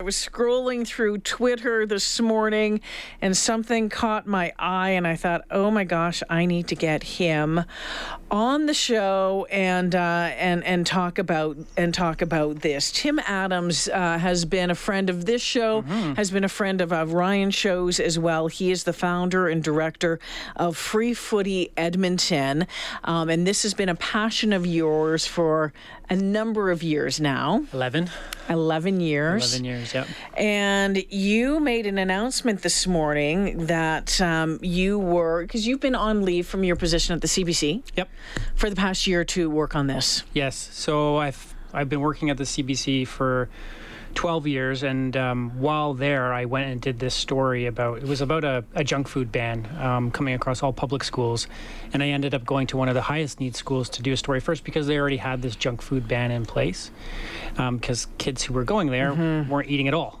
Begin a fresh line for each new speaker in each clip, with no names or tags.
I was scrolling through Twitter this morning and something caught my eye, and I thought, oh my gosh, I need to get him on the show and uh, and and talk about and talk about this. Tim Adams uh, has been a friend of this show, mm-hmm. has been a friend of uh, Ryan shows as well. He is the founder and director of Free Footy Edmonton, um, and this has been a passion of yours for a number of years now.
11.
11 years.
11 years, yep.
And you made an announcement this morning that um, you were, because you've been on leave from your position at the CBC.
Yep.
For the past year to work on this.
Yes. So I've, I've been working at the CBC for 12 years. And um, while there, I went and did this story about it was about a, a junk food ban um, coming across all public schools. And I ended up going to one of the highest need schools to do a story first because they already had this junk food ban in place. Because um, kids who were going there mm-hmm. weren't eating at all.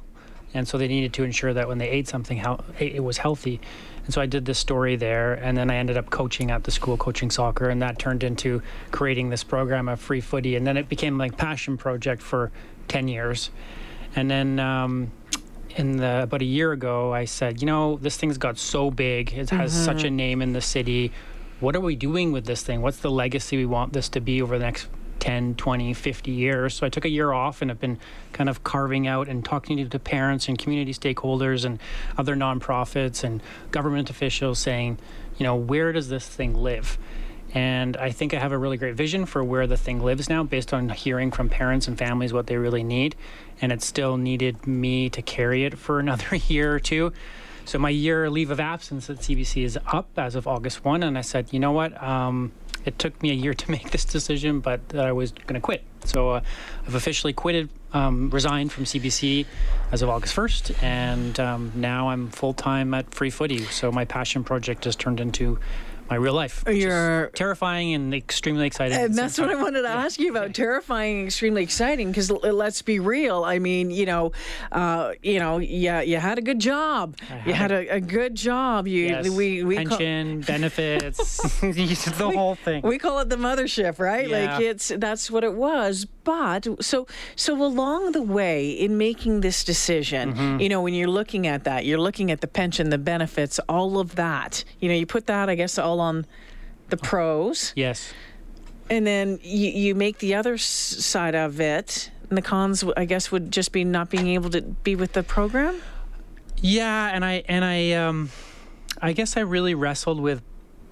And so they needed to ensure that when they ate something, how it was healthy. And so I did this story there, and then I ended up coaching at the school, coaching soccer, and that turned into creating this program of free footy, and then it became like passion project for 10 years. And then um, in the about a year ago, I said, you know, this thing's got so big. It has mm-hmm. such a name in the city. What are we doing with this thing? What's the legacy we want this to be over the next 10, 20, 50 years. So I took a year off and have been kind of carving out and talking to parents and community stakeholders and other nonprofits and government officials saying, you know, where does this thing live? And I think I have a really great vision for where the thing lives now based on hearing from parents and families what they really need. And it still needed me to carry it for another year or two. So my year leave of absence at CBC is up as of August 1. And I said, you know what? Um, it took me a year to make this decision, but that I was going to quit. So uh, I've officially quitted, um, resigned from CBC as of August 1st, and um, now I'm full time at Free Footy. So my passion project has turned into my real life. You're terrifying and extremely exciting.
And that's what I wanted to yeah. ask you about. Terrifying, extremely exciting. Because let's be real. I mean, you know, uh, you know, yeah, you had a good job. Had you had a, a, good job. You,
yes. we, we pension call, benefits, the whole thing.
We call it the mothership, right? Yeah. Like it's that's what it was. But so so along the way in making this decision, mm-hmm. you know, when you're looking at that, you're looking at the pension, the benefits, all of that. You know, you put that, I guess, all on the pros.
Yes.
And then you, you make the other side of it. And the cons, I guess, would just be not being able to be with the program.
Yeah, and I and I um, I guess I really wrestled with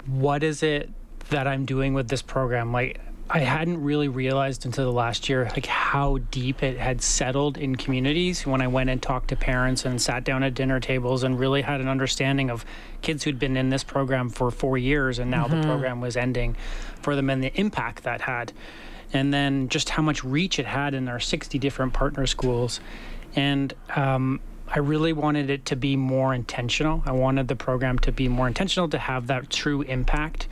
what is it that I'm doing with this program. Like I hadn't really realized until the last year like how deep it had settled in communities when I went and talked to parents and sat down at dinner tables and really had an understanding of kids who'd been in this program for 4 years and now mm-hmm. the program was ending for them and the impact that had and then just how much reach it had in our 60 different partner schools and um, I really wanted it to be more intentional. I wanted the program to be more intentional to have that true impact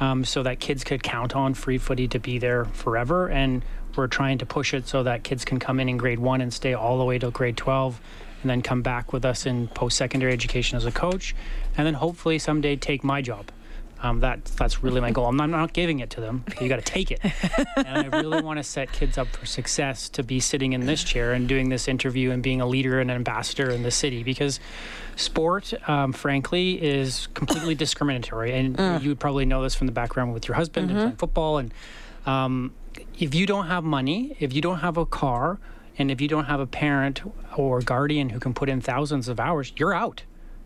um, so that kids could count on free footy to be there forever. And we're trying to push it so that kids can come in in grade one and stay all the way till grade 12 and then come back with us in post secondary education as a coach. And then hopefully someday take my job. Um, that that's really my goal. I'm not, I'm not giving it to them. You got to take it. and I really want to set kids up for success to be sitting in this chair and doing this interview and being a leader and an ambassador in the city because sport, um, frankly, is completely discriminatory. And mm. you would probably know this from the background with your husband mm-hmm. and football. And um, if you don't have money, if you don't have a car, and if you don't have a parent or guardian who can put in thousands of hours, you're out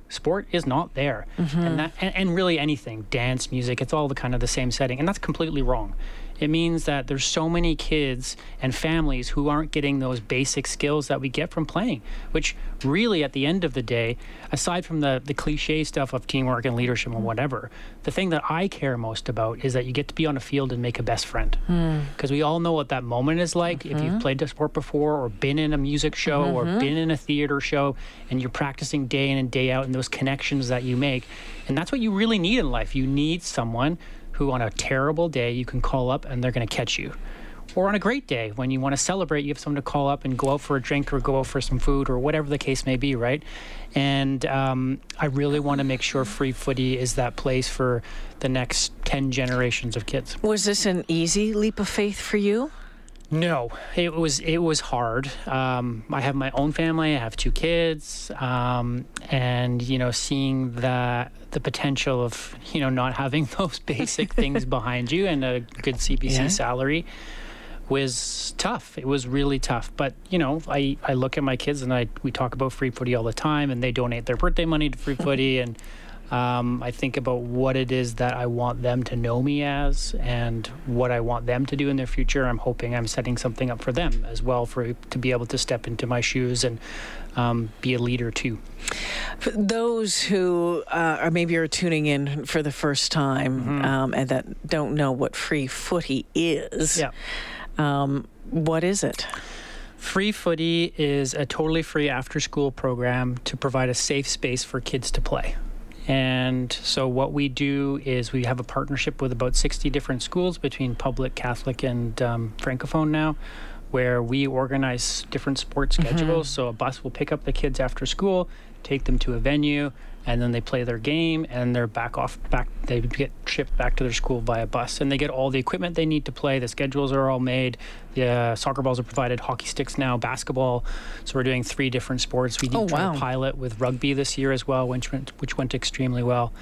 sport is not there. Mm-hmm. and, that, and, and really anything dance music it's all the kind of the same setting. And that's completely wrong it means that there's so many kids and families who aren't getting those basic skills that we get from playing, which really at the end of the day, aside from the, the cliche stuff of teamwork and leadership and whatever, the thing that I care most about is that you get to be on a field and make a best friend. Because hmm. we all know what that moment is like mm-hmm. if you've mm-hmm. played the sport before or been in a music show mm-hmm. or been in a theater show and you're practicing day in and day out and those connections that you make. And that's what you really need in life. You need someone who on a terrible day you can call up and they're going to catch you or on a great day when you want to celebrate, you have someone to call up and go out for a drink or go out for some food or whatever the case may be, right? And um, I really want to make sure free footy is that place for the next 10 generations of kids.
Was this an easy leap of faith for you?
No, it was it was hard. Um, I have my own family. I have two kids, um, and you know, seeing that the potential of you know not having those basic things behind you and a good CBC yeah. salary was tough. It was really tough. But you know, I, I look at my kids and I we talk about free footy all the time, and they donate their birthday money to free footy, and um, I think about what it is that I want them to know me as, and what I want them to do in their future. I'm hoping I'm setting something up for them as well, for to be able to step into my shoes and um, be a leader too.
For those who uh, are maybe are tuning in for the first time mm-hmm. um, and that don't know what free footy is.
Yeah.
Um, what is it?
Free Footy is a totally free after school program to provide a safe space for kids to play. And so, what we do is we have a partnership with about 60 different schools between public, Catholic, and um, Francophone now, where we organize different sports mm-hmm. schedules. So, a bus will pick up the kids after school, take them to a venue, and then they play their game and they're back off back they get shipped back to their school via bus and they get all the equipment they need to play. The schedules are all made. The uh, soccer balls are provided hockey sticks now basketball. So we're doing three different sports. We
oh, wow.
a pilot with rugby this year as well which went, which went extremely well.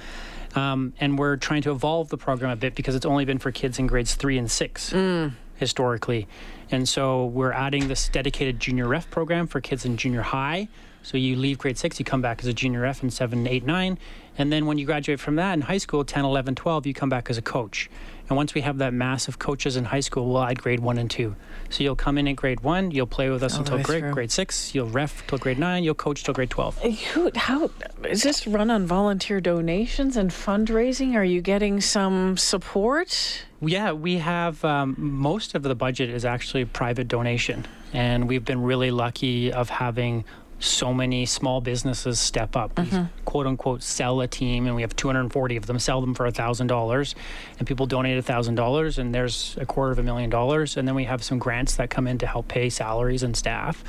Um, and we're trying to evolve the program a bit because it's only been for kids in grades three and six
mm.
historically. And so we're adding this dedicated junior ref program for kids in junior high so you leave grade six, you come back as a junior F in seven, eight, nine. And then when you graduate from that in high school, 10, 11, 12, you come back as a coach. And once we have that mass of coaches in high school, we'll add grade one and two. So you'll come in at grade one, you'll play with us
All
until grade, grade six, you'll ref till grade nine, you'll coach till grade 12.
Who, how is this run on volunteer donations and fundraising? Are you getting some support?
Yeah, we have um, most of the budget is actually private donation. And we've been really lucky of having so many small businesses step up, mm-hmm. quote unquote, sell a team, and we have 240 of them, sell them for $1,000, and people donate $1,000, and there's a quarter of a million dollars. And then we have some grants that come in to help pay salaries and staff.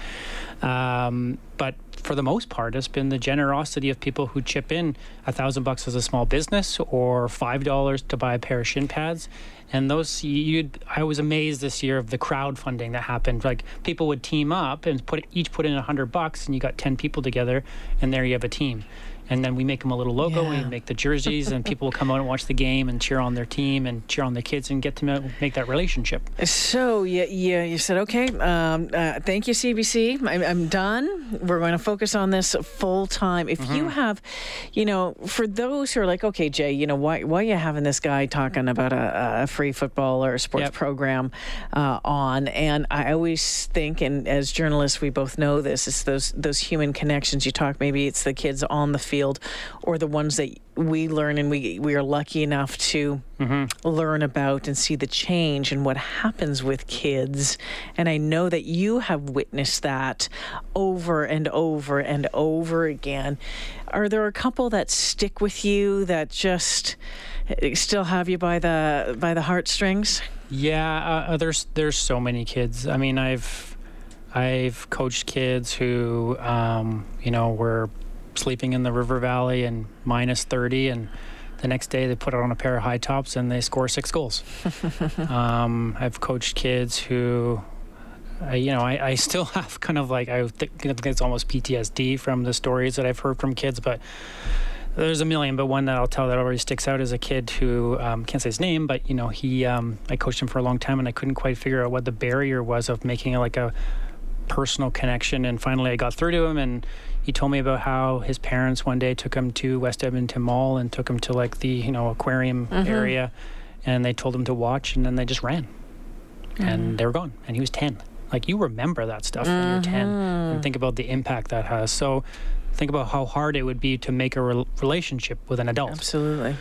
Um, but for the most part, it's been the generosity of people who chip in a thousand bucks as a small business or five dollars to buy a pair of shin pads. And those, you I was amazed this year of the crowdfunding that happened. Like people would team up and put each put in a hundred bucks, and you got ten people together, and there you have a team and then we make them a little logo. Yeah. We make the jerseys, and people will come out and watch the game and cheer on their team and cheer on the kids and get to make that relationship.
So yeah, yeah, you said okay. Um, uh, thank you, CBC. I'm, I'm, done. We're going to focus on this full time. If mm-hmm. you have, you know, for those who are like, okay, Jay, you know, why why are you having this guy talking about a, a free football or a sports yep. program uh, on? And I always think, and as journalists, we both know this. It's those those human connections you talk. Maybe it's the kids on the field field or the ones that we learn and we, we are lucky enough to mm-hmm. learn about and see the change and what happens with kids. And I know that you have witnessed that over and over and over again. Are there a couple that stick with you that just eh, still have you by the by the heartstrings?
Yeah, uh, uh there's there's so many kids. I mean, I've I've coached kids who, um, you know, were sleeping in the river valley and minus 30 and the next day they put on a pair of high tops and they score six goals um, i've coached kids who I, you know I, I still have kind of like i think it's almost ptsd from the stories that i've heard from kids but there's a million, but one that I'll tell that already sticks out is a kid who um, can't say his name, but you know he um, I coached him for a long time, and I couldn't quite figure out what the barrier was of making like a personal connection. And finally, I got through to him, and he told me about how his parents one day took him to West Edmonton Mall and took him to like the you know aquarium mm-hmm. area, and they told him to watch, and then they just ran, mm-hmm. and they were gone, and he was ten. Like you remember that stuff mm-hmm. when you're ten, and mm-hmm. think about the impact that has. So think about how hard it would be to make a re- relationship with an adult.
Absolutely.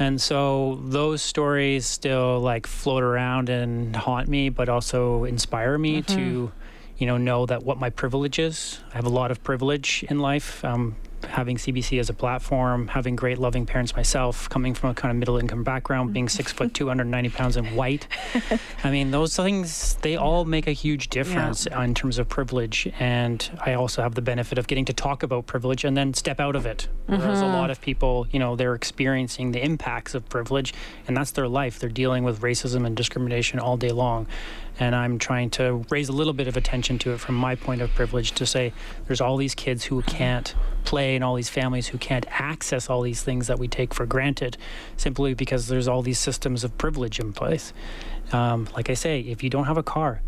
And so those stories still like float around and haunt me, but also inspire me mm-hmm. to you know, know that what my privilege is. I have a lot of privilege in life. Um, having CBC as a platform, having great loving parents myself, coming from a kind of middle income background, being six foot, 290 pounds and white. I mean, those things, they all make a huge difference yeah. in terms of privilege. And I also have the benefit of getting to talk about privilege and then step out of it. Whereas mm-hmm. a lot of people, you know, they're experiencing the impacts of privilege and that's their life. They're dealing with racism and discrimination all day long and I'm trying to raise a little bit of attention to it from my point of privilege to say there's all these kids who can't play and all these families who can't access all these things that we take for granted simply because there's all these systems of privilege in place. Um, like I say, if you don't have a car,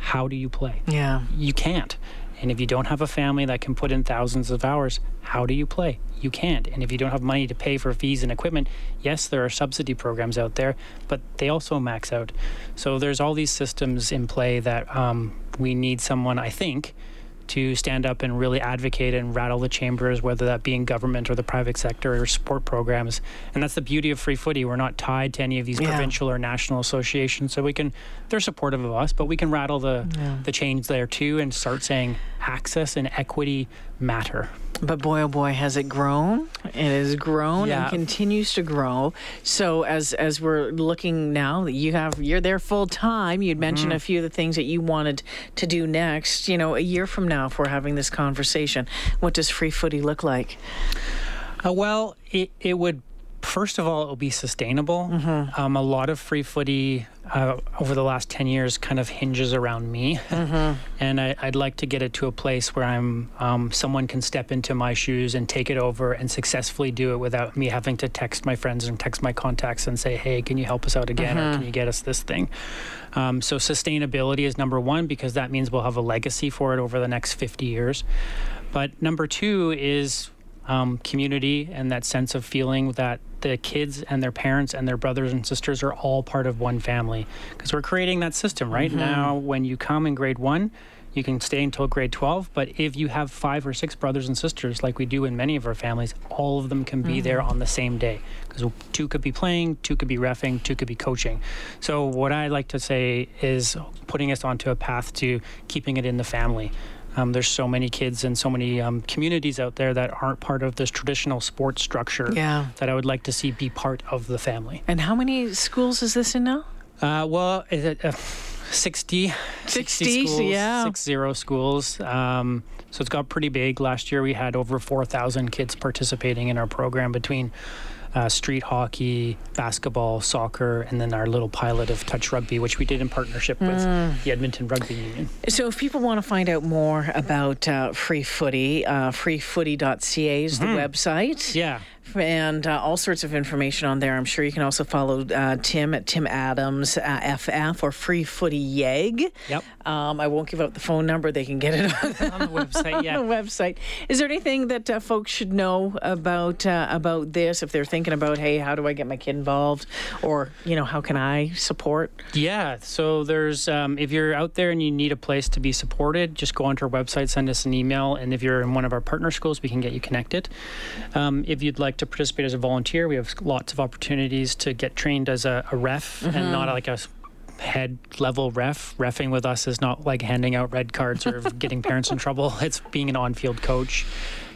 how do you play?
Yeah.
You can't. And if you don't have a family that can put in thousands of hours, how do you play? You can't. And if you don't have money to pay for fees and equipment, yes, there are subsidy programs out there, but they also max out. So there's all these systems in play that um, we need someone, I think, to stand up and really advocate and rattle the chambers, whether that be in government or the private sector or support programs. And that's the beauty of free footy. We're not tied to any of these yeah. provincial or national associations, so we can. They're supportive of us, but we can rattle the yeah. the chains there too and start saying access and equity matter.
But boy, oh boy, has it grown! It has grown yeah. and continues to grow. So as as we're looking now, you have you're there full time. You'd mentioned mm-hmm. a few of the things that you wanted to do next. You know, a year from now, if we're having this conversation, what does free footy look like?
Uh, well, it it would first of all, it will be sustainable. Mm-hmm. Um, a lot of free footy uh, over the last 10 years kind of hinges around me. Mm-hmm. and I, would like to get it to a place where I'm um, someone can step into my shoes and take it over and successfully do it without me having to text my friends and text my contacts and say, hey, can you help us out again mm-hmm. or can you get us this thing? Um, so sustainability is number one because that means we'll have a legacy for it over the next 50 years. But number two is um, community and that sense of feeling that the kids and their parents and their brothers and sisters are all part of one family. Because we're creating that system right? Mm-hmm. now when you come in grade one you can stay until grade 12 but if you have five or six brothers and sisters like we do in many of our families all of them can be mm-hmm. there on the same day. Because two could be playing two could be refing two could be coaching. So what i like to say is putting us onto a path to keeping it in the family um, there's so many kids and so many um, communities out there that aren't part of this traditional sports structure
yeah.
that I would like to see be part of the family.
And how many schools is this in now?
Uh, well, is it, uh, 60, 60, 60 schools, yeah. Six zero schools. Um, so it's got pretty big. Last year we had over 4,000 kids participating in our program between uh, street hockey, basketball, soccer, and then our little pilot of touch rugby, which we did in partnership with mm. the Edmonton Rugby Union.
So, if people want to find out more about uh, free footy, uh, freefooty.ca is mm-hmm. the website.
Yeah
and uh, all sorts of information on there. I'm sure you can also follow uh, Tim at Tim Adams uh, FF or Free Footy Yeg.
Yep.
Um, I won't give out the phone number. They can get it
on, on the website. Yeah.
on the website. Is there anything that uh, folks should know about uh, about this if they're thinking about, hey, how do I get my kid involved, or you know, how can I support?
Yeah. So there's um, if you're out there and you need a place to be supported, just go onto our website, send us an email, and if you're in one of our partner schools, we can get you connected. Um, if you'd like to participate as a volunteer, we have lots of opportunities to get trained as a, a ref mm-hmm. and not like a head level ref. Refing with us is not like handing out red cards or getting parents in trouble. It's being an on field coach.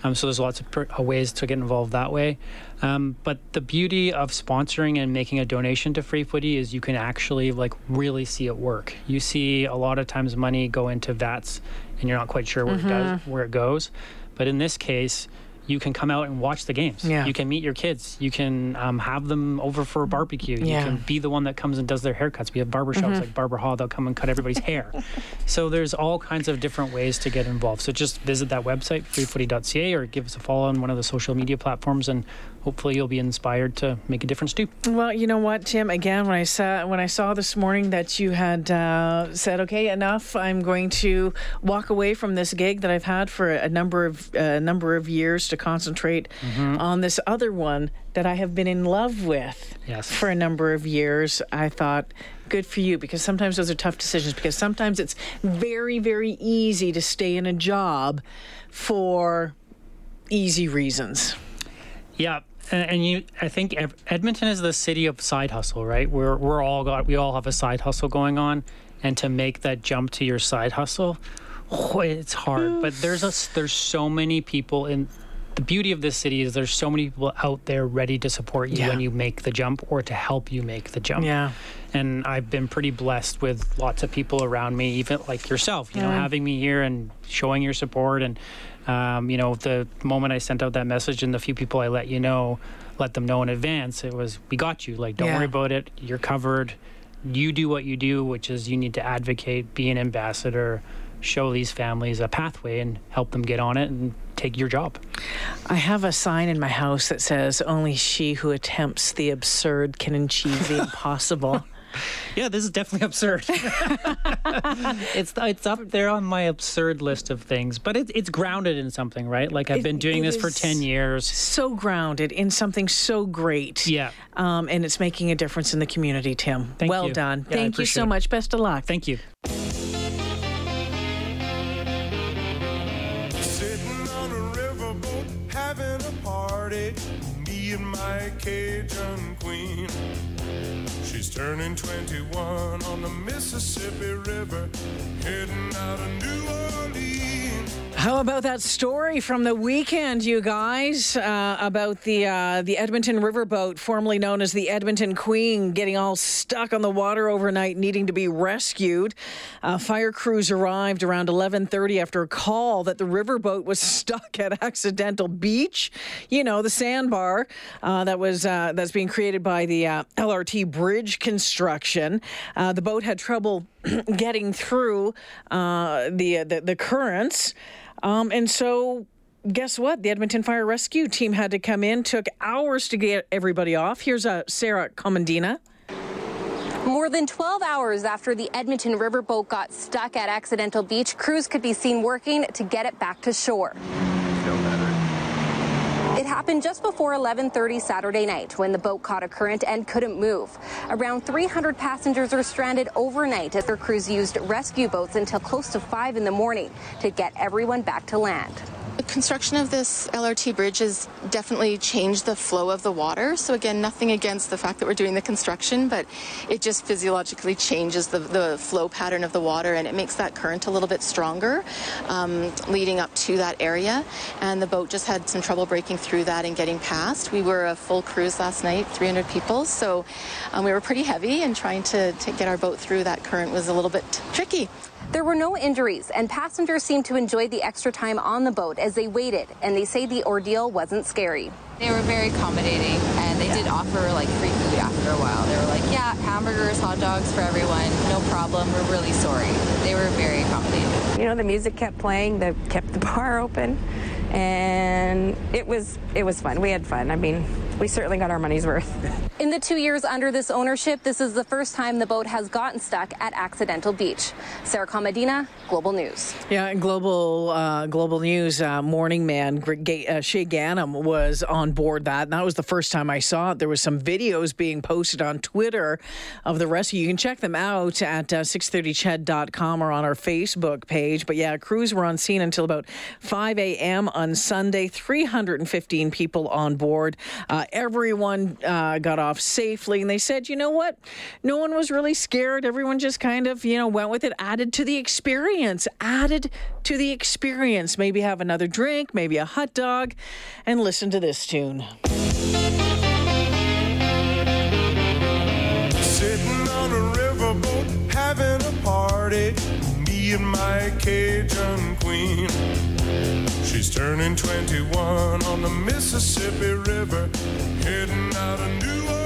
Um, so there's lots of pr- uh, ways to get involved that way. Um, but the beauty of sponsoring and making a donation to Free Footy is you can actually like really see it work. You see a lot of times money go into vats and you're not quite sure where mm-hmm. it does where it goes. But in this case, you can come out and watch the games.
Yeah.
You can meet your kids. You can um, have them over for a barbecue.
Yeah.
You can be the one that comes and does their haircuts. We have barbershops mm-hmm. like Barbara Hall. They'll come and cut everybody's hair. So there's all kinds of different ways to get involved. So just visit that website, freefooty.ca, or give us a follow on one of the social media platforms, and hopefully you'll be inspired to make a difference too.
Well, you know what, Tim? Again, when I saw when I saw this morning that you had uh, said, "Okay, enough. I'm going to walk away from this gig that I've had for a number of a uh, number of years to concentrate mm-hmm. on this other one that I have been in love with
yes.
for a number of years." I thought. Good for you because sometimes those are tough decisions because sometimes it's very, very easy to stay in a job for easy reasons.
Yeah, and you i think edmonton is the city of side hustle right? We're, we're all got we all have a side hustle going on. And to make that jump to your side hustle oh, it's hard. But there's a there's so many people in the beauty of this city is there's so many people out there ready to support you
Yeah.
when you make the jump or to help you make the jump.
Yeah.
And I've been pretty blessed with lots of people around me, even like yourself, you know, having me here and showing your support. And, um, you know, the moment I sent out that message and the few people I let you know, let them know in advance, it was, we got you. Like, don't
Yeah.
worry about it. You're covered. You do what you do, which is you need to advocate, be an ambassador, show these families a pathway and help them get on it and take your job.
I have a sign in my house that says, Only she who attempts the absurd can achieve the impossible.
Yeah, this is definitely absurd. it's it's up there on my absurd list of things, but it, it's grounded in something, right? Like I've
It-
been doing
it
this for ten years.
so grounded in something so great.
Yeah.
Um, and it's making a difference in the community, Tim.
Thank
well
you.
done.
Yeah,
Thank you so much. Best of luck.
Thank you.
Cajun queen. She's turning 21 on the Mississippi River, heading out of New Orleans.
How about that story from the weekend, you guys, uh, about the uh, the Edmonton riverboat, formerly known as the Edmonton Queen, getting all stuck on the water overnight, needing to be rescued. Uh, fire crews arrived around 11:30 after a call that the riverboat was stuck at Accidental Beach. You know, the sandbar uh, that was uh, that's being created by the uh, LRT bridge construction. The boat had trouble getting through uh, the, the the currents. Um, and so, guess what? The Edmonton Fire Rescue team had to come in. Took hours to get everybody off. Here's uh, Sarah Komadina.
More than 12 hours after the Edmonton riverboat got stuck at Accidental Beach, crews could be seen working to get it back to shore. Happened just before 11:30 Saturday night when the boat caught a current and couldn't move. Around 300 passengers are stranded overnight as their crews used rescue boats until close to 5 in the morning to get everyone back to land.
The construction of this LRT bridge has definitely changed the flow of the water. So again, nothing against the fact that we're doing the construction, but it just physiologically changes the, the flow pattern of the water and it makes that current a little bit stronger um, leading up to that area. And the boat just had some trouble breaking through that and getting past. We were a full cruise last night, 300 people, so um, we were pretty heavy and trying to, to get our boat through that current was a little bit tricky.
There were no injuries, and passengers seemed to enjoy the extra time on the boat as they waited, and they say the ordeal wasn't scary.
They were very accommodating and they did offer like free food after a while. They were like, yeah, hamburgers, hot dogs for everyone, no problem. We're really sorry. They were very accommodating.
You know, the music kept playing, they kept the bar open, and it was it was fun. We had fun. I mean, we certainly got our money's worth.
In the two years under this ownership, this is the first time the boat has gotten stuck at Accidental Beach. Sarah Komadina, Global News.
Yeah, in global uh, global news, uh, morning man Gr- Ga- uh, Shaye Ganam was on board that. And that was the first time I saw it. There was some videos being posted on Twitter of the rescue. You can check them out at uh, 630ched.com or on our Facebook page. But yeah, crews were on scene until about 5 a.m. on Sunday. 315 people on board. Uh, everyone uh, got off safely, and they said, you know what? No one was really scared. Everyone just kind of, you know, went with it. Added to the experience. Added to the experience. Maybe have another drink, maybe a hot dog, and listen to this tune.
Sitting on a riverboat, having a party. Me and my Cajun queen. She's turning 21 on the Mississippi River, heading out of New Orleans.